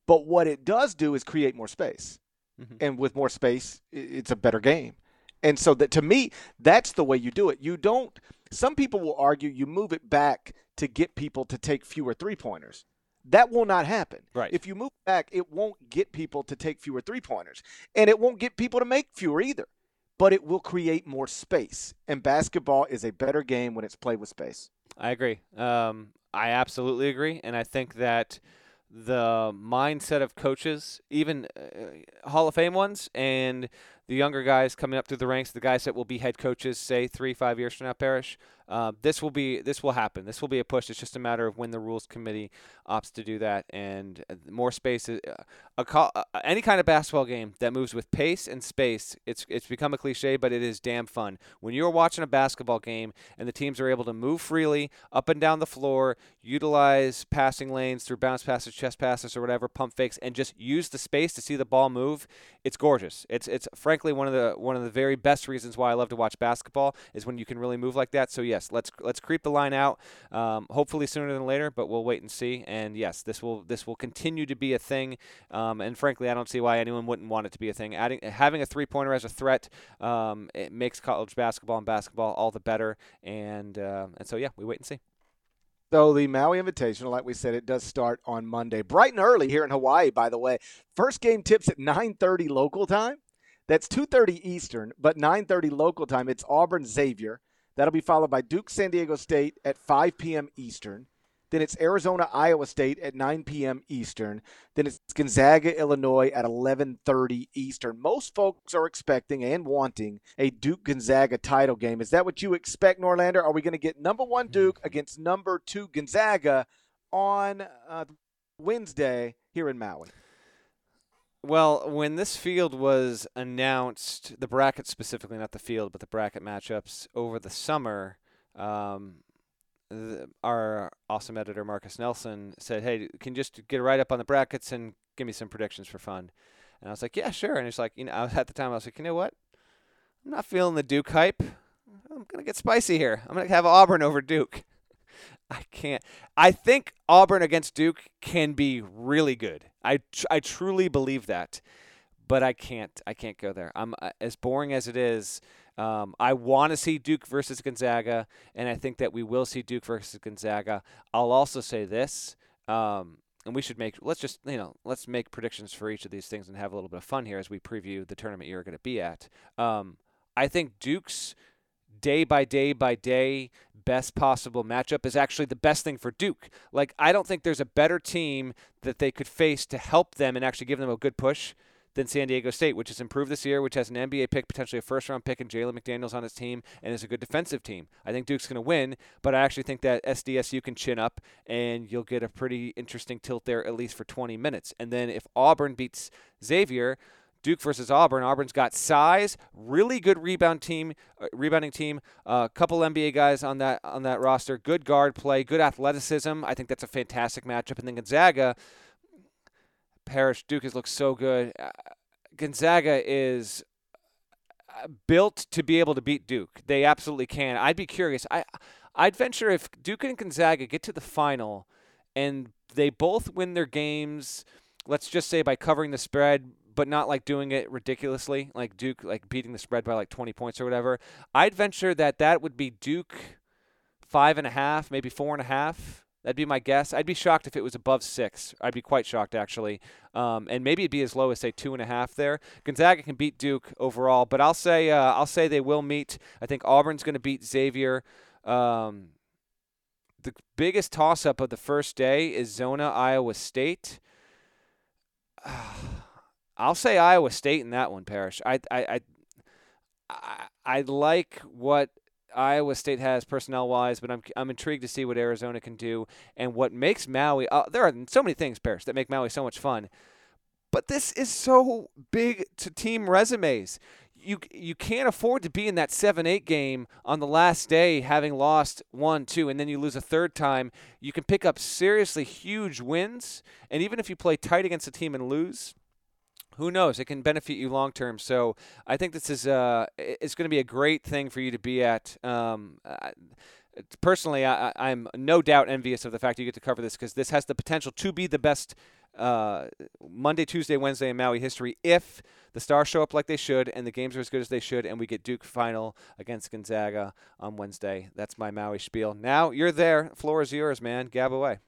But what it does do is create more space. Mm-hmm. And with more space, it's a better game. And so that to me, that's the way you do it. You don't some people will argue you move it back to get people to take fewer three pointers. That will not happen.
Right.
If you move back, it won't get people to take fewer three pointers. And it won't get people to make fewer either. But it will create more space. And basketball is a better game when it's played with space.
I agree. Um, I absolutely agree. And I think that the mindset of coaches, even uh, Hall of Fame ones, and the younger guys coming up through the ranks, the guys that will be head coaches, say three, five years from now, Parrish, uh, this will be this will happen. This will be a push. It's just a matter of when the rules committee opts to do that, and uh, more space. Uh, a, a, uh, any kind of basketball game that moves with pace and space, it's it's become a cliche, but it is damn fun. When you're watching a basketball game and the teams are able to move freely up and down the floor, utilize passing lanes through bounce passes, chest passes, or whatever, pump fakes, and just use the space to see the ball move, it's gorgeous. It's it's frankly one of the one of the very best reasons why I love to watch basketball is when you can really move like that. So yes yes, let's let's creep the line out. Um, hopefully sooner than later, but we'll wait and see. And yes, this will this will continue to be a thing. Um, and frankly, I don't see why anyone wouldn't want it to be a thing. Adding having a three pointer as a threat, um, it makes college basketball and basketball all the better. And uh, and so yeah, we wait and see.
So the Maui Invitational, like we said, it does start on Monday, bright and early here in Hawaii. By the way, first game tips at 9:30 local time. That's 2:30 Eastern, but 9:30 local time. It's Auburn Xavier. That'll be followed by Duke San Diego State at 5 p.m. Eastern. Then it's Arizona Iowa State at 9 p.m. Eastern. Then it's Gonzaga Illinois at 11:30 Eastern. Most folks are expecting and wanting a Duke Gonzaga title game. Is that what you expect, Norlander? Are we going to get number one Duke mm-hmm. against number two Gonzaga on uh, Wednesday here in Maui?
Well, when this field was announced, the bracket specifically, not the field, but the bracket matchups over the summer, um, the, our awesome editor Marcus Nelson said, "Hey, can you just get right up on the brackets and give me some predictions for fun?" And I was like, "Yeah, sure." And he's like, "You know," at the time I was like, "You know what? I'm not feeling the Duke hype. I'm gonna get spicy here. I'm gonna have Auburn over Duke." I can't. I think Auburn against Duke can be really good. I tr- I truly believe that, but I can't. I can't go there. I'm uh, as boring as it is. Um, I want to see Duke versus Gonzaga, and I think that we will see Duke versus Gonzaga. I'll also say this, um, and we should make. Let's just you know, let's make predictions for each of these things and have a little bit of fun here as we preview the tournament you're going to be at. Um, I think Duke's day by day by day best possible matchup is actually the best thing for Duke. Like, I don't think there's a better team that they could face to help them and actually give them a good push than San Diego State, which has improved this year, which has an NBA pick, potentially a first round pick, and Jalen McDaniels on his team, and is a good defensive team. I think Duke's going to win, but I actually think that SDSU can chin up, and you'll get a pretty interesting tilt there, at least for 20 minutes. And then if Auburn beats Xavier, Duke versus Auburn. Auburn's got size, really good rebound team, uh, rebounding team. A uh, couple NBA guys on that on that roster. Good guard play, good athleticism. I think that's a fantastic matchup. And then Gonzaga, Parrish, Duke has looked so good. Uh, Gonzaga is uh, built to be able to beat Duke. They absolutely can. I'd be curious. I I'd venture if Duke and Gonzaga get to the final and they both win their games, let's just say by covering the spread but not like doing it ridiculously, like Duke, like beating the spread by like 20 points or whatever. I'd venture that that would be Duke five and a half, maybe four and a half. That'd be my guess. I'd be shocked if it was above six. I'd be quite shocked actually, um, and maybe it'd be as low as say two and a half there. Gonzaga can beat Duke overall, but I'll say uh, I'll say they will meet. I think Auburn's going to beat Xavier. Um, the biggest toss-up of the first day is Zona Iowa State. I'll say Iowa State in that one, Parrish. I I I, I like what Iowa State has personnel wise, but I'm I'm intrigued to see what Arizona can do and what makes Maui. Uh, there are so many things, Parrish, that make Maui so much fun. But this is so big to team resumes. You you can't afford to be in that seven eight game on the last day, having lost one two, and then you lose a third time. You can pick up seriously huge wins, and even if you play tight against a team and lose who knows? It can benefit you long term. So I think this is uh, it's going to be a great thing for you to be at. Um, personally, I, I'm no doubt envious of the fact you get to cover this because this has the potential to be the best uh, Monday, Tuesday, Wednesday in Maui history if the Stars show up like they should and the games are as good as they should, and we get Duke final against Gonzaga on Wednesday. That's my Maui spiel. Now you're there. Floor is yours, man. Gab away.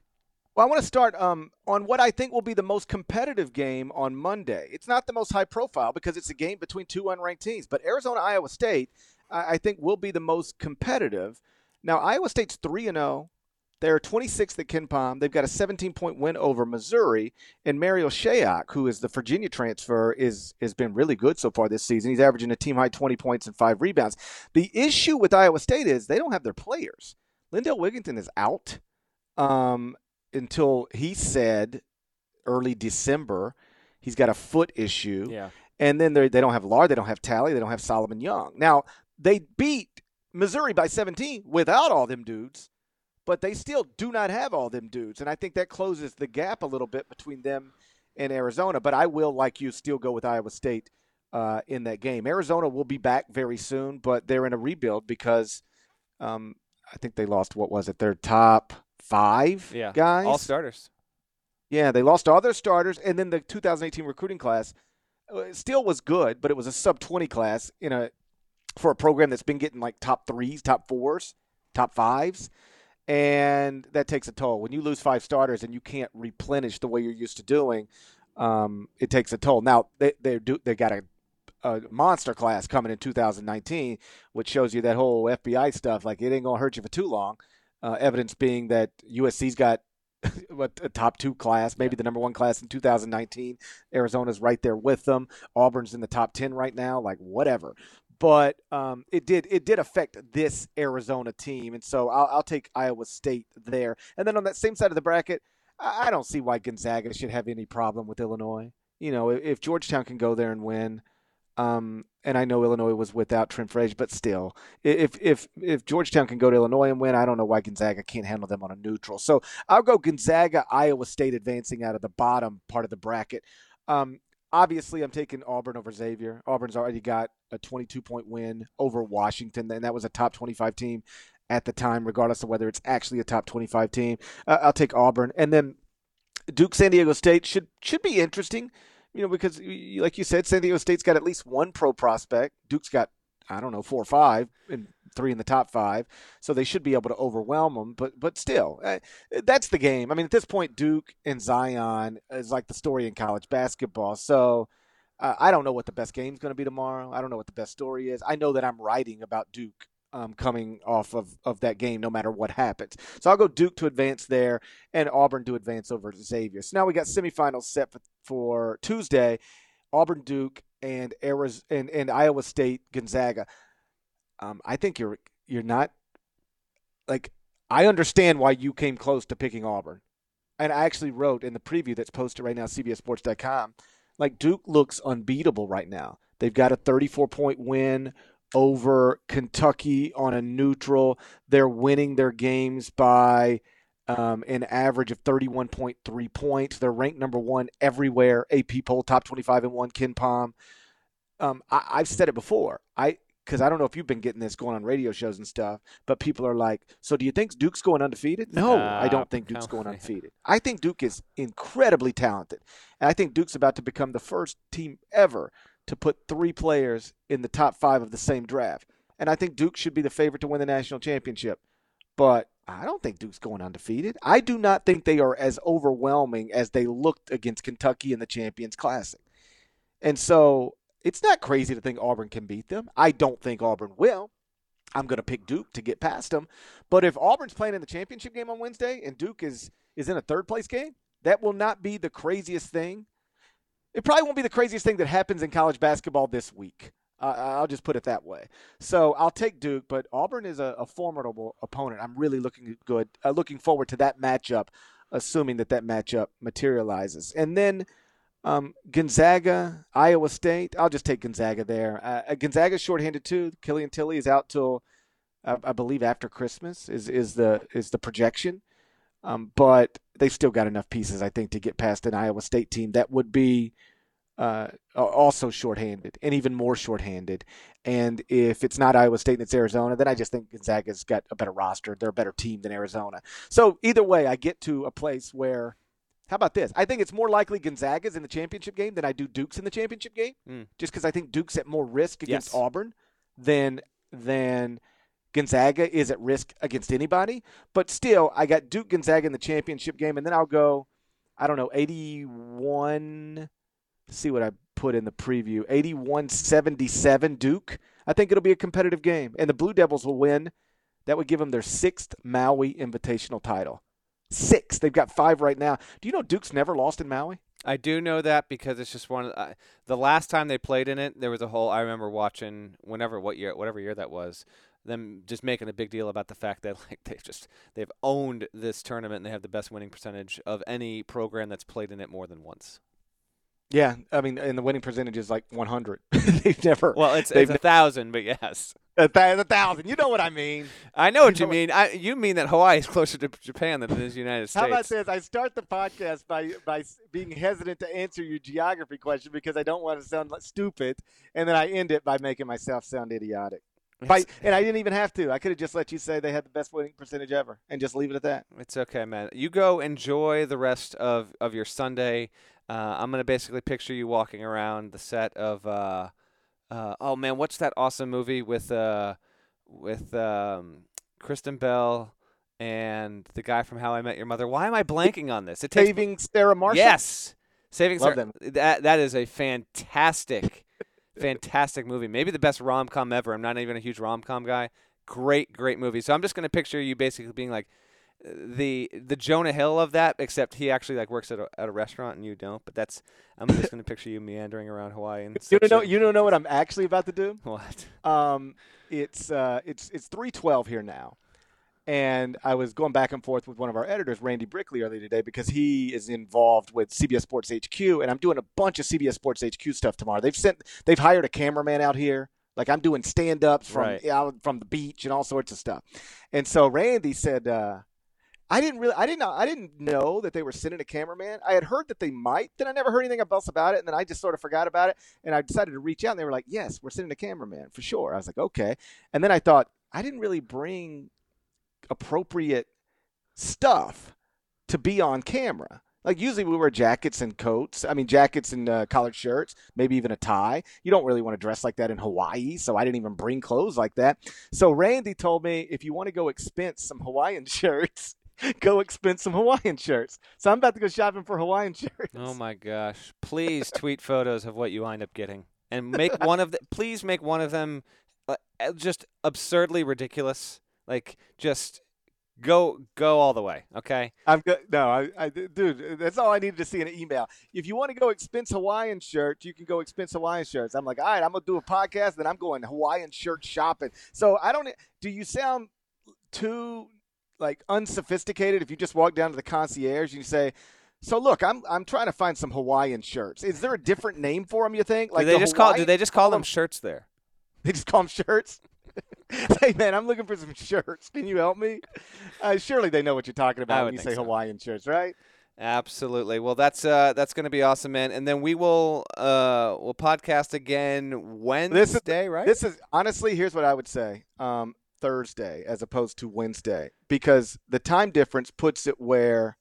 Well, I want to start um, on what I think will be the most competitive game on Monday. It's not the most high profile because it's a game between two unranked teams, but Arizona Iowa State, I, I think, will be the most competitive. Now, Iowa State's 3 and 0. They're 26th at KenPom. They've got a 17 point win over Missouri. And Marial Shayok, who is the Virginia transfer, is has been really good so far this season. He's averaging a team high 20 points and five rebounds. The issue with Iowa State is they don't have their players. Lindell Wigginton is out um, until he said early December. He's got a foot issue.
Yeah.
And then they don't have Lard, they don't have Talley, they don't have Solomon Young. Now, they beat Missouri by 17 without all them dudes but they still do not have all them dudes. And I think that closes the gap a little bit between them and Arizona. But I will, like you, still go with Iowa State uh, in that game. Arizona will be back very soon, but they're in a rebuild because um, I think they lost, what was it, their top five
yeah.
guys?
All starters.
Yeah, they lost all their starters. And then the 2018 recruiting class uh, still was good, but it was a sub 20 class in a for a program that's been getting like top threes, top fours, top fives and that takes a toll. When you lose five starters and you can't replenish the way you're used to doing, um, it takes a toll. Now they they do they got a, a monster class coming in 2019, which shows you that whole FBI stuff. Like it ain't gonna hurt you for too long. Uh, evidence being that USC's got what a top two class, maybe the number one class in 2019. Arizona's right there with them. Auburn's in the top 10 right now. Like whatever but um, it did it did affect this Arizona team, and so I'll, I'll, take Iowa State there. And then on that same side of the bracket, I, I don't see why Gonzaga should have any problem with Illinois. You know, if, if Georgetown can go there and win, um, and I know Illinois was without Trent Frazier, but still, if if if Georgetown can go to Illinois and win, I don't know why Gonzaga can't handle them on a neutral. So I'll go Gonzaga, Iowa State advancing out of the bottom part of the bracket. Um, obviously, I'm taking Auburn over Xavier. Auburn's already got a 22 point win over Washington, and that was a top 25 team at the time, regardless of whether it's actually a top 25 team. Uh, I'll take Auburn, and then Duke San Diego State should should be interesting, you know, because like you said, San Diego State's got at least one pro prospect. Duke's got I don't know four or five, and three in the top five, so they should be able to overwhelm them. But but still, uh, that's the game. I mean, at this point, Duke and Zion is like the story in college basketball. So uh, I don't know what the best game is going to be tomorrow. I don't know what the best story is. I know that I'm writing about Duke um, coming off of, of that game, no matter what happens. So I'll go Duke to advance there and Auburn to advance over Xavier. So now we got semifinals set for, for Tuesday. Auburn, Duke, and Arizona and, and Iowa State, Gonzaga um, I think you're you're not like I understand why you came close to picking Auburn. And I actually wrote in the preview that's posted right now, CBSSports.com, like Duke looks unbeatable right now. They've got a 34 point win over Kentucky on a neutral. They're winning their games by um, an average of 31.3 points. They're ranked number one everywhere. AP poll top 25 and one. KenPom. Um, I, have said it before. I because I don't know if you've been getting this going on radio shows and stuff, but people are like, "So do you think Duke's going undefeated?" No, uh, I don't think Duke's going undefeated. I think Duke is incredibly talented, and I think Duke's about to become the first team ever to put three players in the top five of the same draft. And I think Duke should be the favorite to win the national championship, but I don't think Duke's going undefeated. I do not think they are as overwhelming as they looked against Kentucky in the Champions Classic. And so it's not crazy to think Auburn can beat them. I don't think Auburn will. I'm going to pick Duke to get past them. But if Auburn's playing in the championship game on Wednesday and Duke is is in a third place game, that will not be the craziest thing. It probably won't be the craziest thing that happens in college basketball this week. Uh, I'll just put it that way. So I'll take Duke, but Auburn is a, a formidable opponent. I'm really looking good, uh, looking forward to that matchup, assuming that that matchup materializes. And then um, Gonzaga, Iowa State. I'll just take Gonzaga there. Uh, Gonzaga's shorthanded too. Killian Tilly is out till I, I believe after Christmas is is the is the projection. Um, but they've still got enough pieces, I think, to get past an Iowa State team that would be uh, also shorthanded and even more shorthanded. And if it's not Iowa State and it's Arizona, then I just think Gonzaga's got a better roster. They're a better team than Arizona. So either way, I get to a place where. How about this? I think it's more likely Gonzaga's in the championship game than I do Duke's in the championship game,
Mm.
just because I think Duke's at more risk against
Yes.
Auburn than than Gonzaga is at risk against anybody. But still, I got Duke Gonzaga in the championship game, and then I'll go, I don't know, 81. Let's see what I put in the preview 81 77 Duke. I think it'll be a competitive game, and the Blue Devils will win. That would give them their sixth Maui Invitational title. Six. They've got five right now. Do you know Duke's never lost in Maui?
I do know that because it's just one of the, uh, the last time they played in it. There was a whole. I remember watching whenever what year, whatever year that was, them just making a big deal about the fact that like they've just they've owned this tournament and they have the best winning percentage of any program that's played in it more than once.
Yeah, I mean, and the winning percentage is like 100. They've never.
Well, it's it's a thousand, but yes,
a, th- a thousand. You know what I mean.
I know what
You
you
know-
mean. I, you mean that Hawaii is closer to Japan than it is the United States.
How about this? I start the podcast by by being hesitant to answer your geography question because I don't want to sound stupid, and then I end it by making myself sound idiotic. By, and I didn't even have to. I could have just let you say they had the best winning percentage ever, and just leave it at that.
It's okay, man. You go enjoy the rest of, of your Sunday. Uh, I'm gonna basically picture you walking around the set of uh, uh, oh man, what's that awesome movie with uh, with um, Kristen Bell and the guy from How I Met Your Mother? Why am I blanking on this? It takes
Saving Sarah Marshall.
yes, Saving
Love
Sarah. That that is a fantastic, fantastic movie. Maybe the best rom com ever. I'm not even a huge rom com guy. Great, great movie. So I'm just gonna picture you basically being like the the Jonah Hill of that, except he actually like works at a, at a restaurant and you don't. But that's I'm just gonna picture you meandering around Hawaii and
You don't know. You don't know what I'm actually about to do.
what?
Um, it's uh, it's it's three twelve here now, and I was going back and forth with one of our editors, Randy Brickley, earlier today because he is involved with CBS Sports HQ, and I'm doing a bunch of CBS Sports HQ stuff tomorrow. They've sent, they've hired a cameraman out here. Like I'm doing stand ups from
Right.
out from the beach and all sorts of stuff, and so Randy said. Uh, I didn't really, I didn't, know, I didn't know that they were sending a cameraman. I had heard that they might, then I never heard anything else about it, and then I just sort of forgot about it. And I decided to reach out, and they were like, "Yes, we're sending a cameraman for sure." I was like, "Okay," and then I thought I didn't really bring appropriate stuff to be on camera. Like usually we wear jackets and coats. I mean jackets and uh, collared shirts, maybe even a tie. You don't really want to dress like that in Hawaii, so I didn't even bring clothes like that. So Randy told me if you want to go expense some Hawaiian shirts, go expense some Hawaiian shirts. So I'm about to go shopping for Hawaiian shirts.
Oh my gosh! Please tweet photos of what you wind up getting, and make one of the. Please make one of them uh, just absurdly ridiculous. Like just go go all the way. Okay.
I'm good. No, I, I, dude, that's all I needed to see in an email. If you want to go expense Hawaiian shirts, you can go expense Hawaiian shirts. I'm like, all right, I'm gonna do a podcast, then I'm going Hawaiian shirt shopping. So I don't. Do you sound too like unsophisticated if you just walk down to the concierge and you say? So look, I'm I'm trying to find some Hawaiian shirts. Is there a different name for them? You think? Like
do they
the
just call? Do they just call them- shirts there?
They just call them shirts. hey man, I'm looking for some shirts. Can you help me? Uh, surely they know what you're talking about when you say
so.
Hawaiian shirts, right?
Absolutely. Well, that's uh that's going to be awesome, man. And then we will uh we'll podcast again Wednesday, right?
This is honestly, here's what I would say: um, Thursday as opposed to Wednesday, because the time difference puts it where.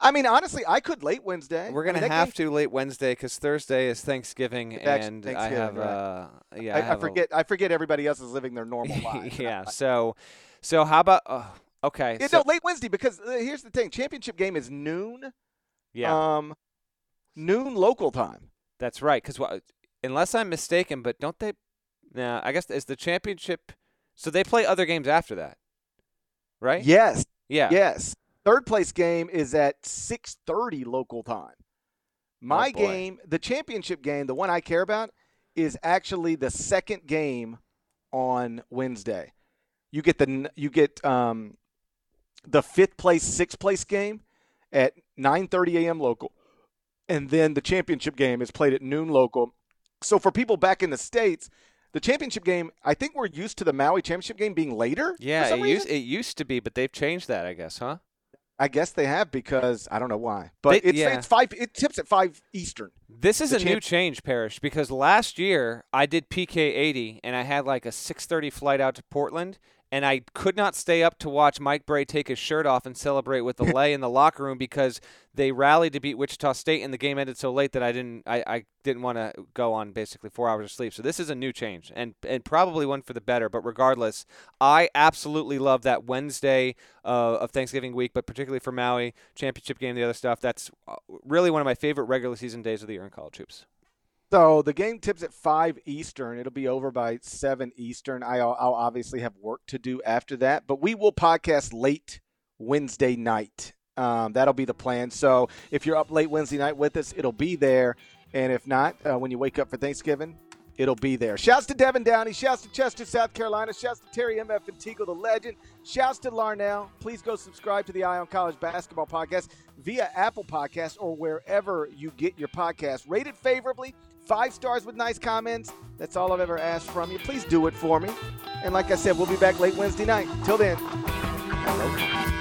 I mean, honestly, I could late Wednesday.
We're gonna
that
have
game-
to late Wednesday because Thursday is Thanksgiving, and I have
right.
uh yeah
I, I
have a-
forget. I forget everybody else is living their normal lives.
yeah. So so how about uh, okay?
Yeah,
so,
no, late Wednesday because uh, here's the thing: championship game is noon.
yeah,
Um, noon local time.
that's right. Because unless I'm mistaken, but don't they? Nah, I guess is the championship. So they play other games after that, right?
Yes.
Yeah.
Yes. Third place game is at 6:30 local time. My
Oh,
game, the championship game, the one I care about is actually the second game on Wednesday. You get the you get um the fifth place, sixth place game at 9:30 a.m. local. And then the championship game is played at noon local. So for people back in the states, the championship game, I think we're used to the Maui championship game being later.
Yeah, it used it used to be, but they've changed that, I guess, huh?
I guess they have because I don't know why, but
They-
it's,
yeah.
it's five. It tips at five Eastern.
This is
The
a new change, Parrish, because last year I did PK 80 and I had like a 6:30 flight out to Portland, and I could not stay up to watch Mike Brey take his shirt off and celebrate with the lay in the locker room because they rallied to beat Wichita State and the game ended so late that I didn't I, I didn't want to go on basically four hours of sleep. So this is a new change and and probably one for the better. But regardless, I absolutely love that Wednesday uh, of Thanksgiving week, but particularly for Maui championship game, the other stuff. That's uh, really one of my favorite regular season days of the year in college hoops.
So the game tips at five Eastern. It'll be over by seven Eastern. I'll, I'll obviously have work to do after that, but we will podcast late Wednesday night. Um, that'll be the plan. So if you're up late Wednesday night with us, it'll be there. And if not, uh, when you wake up for Thanksgiving, it'll be there. Shouts to Devin Downey. Shouts to Chester, South Carolina. Shouts to Terry M.F. and Antigo, the legend. Shouts to Larnell. Please go subscribe to the Eye on College Basketball Podcast via Apple Podcast or wherever you get your podcast. Rated favorably, five stars with nice comments. That's all I've ever asked from you. Please do it for me. And like I said, we'll be back late Wednesday night. Till then, hello.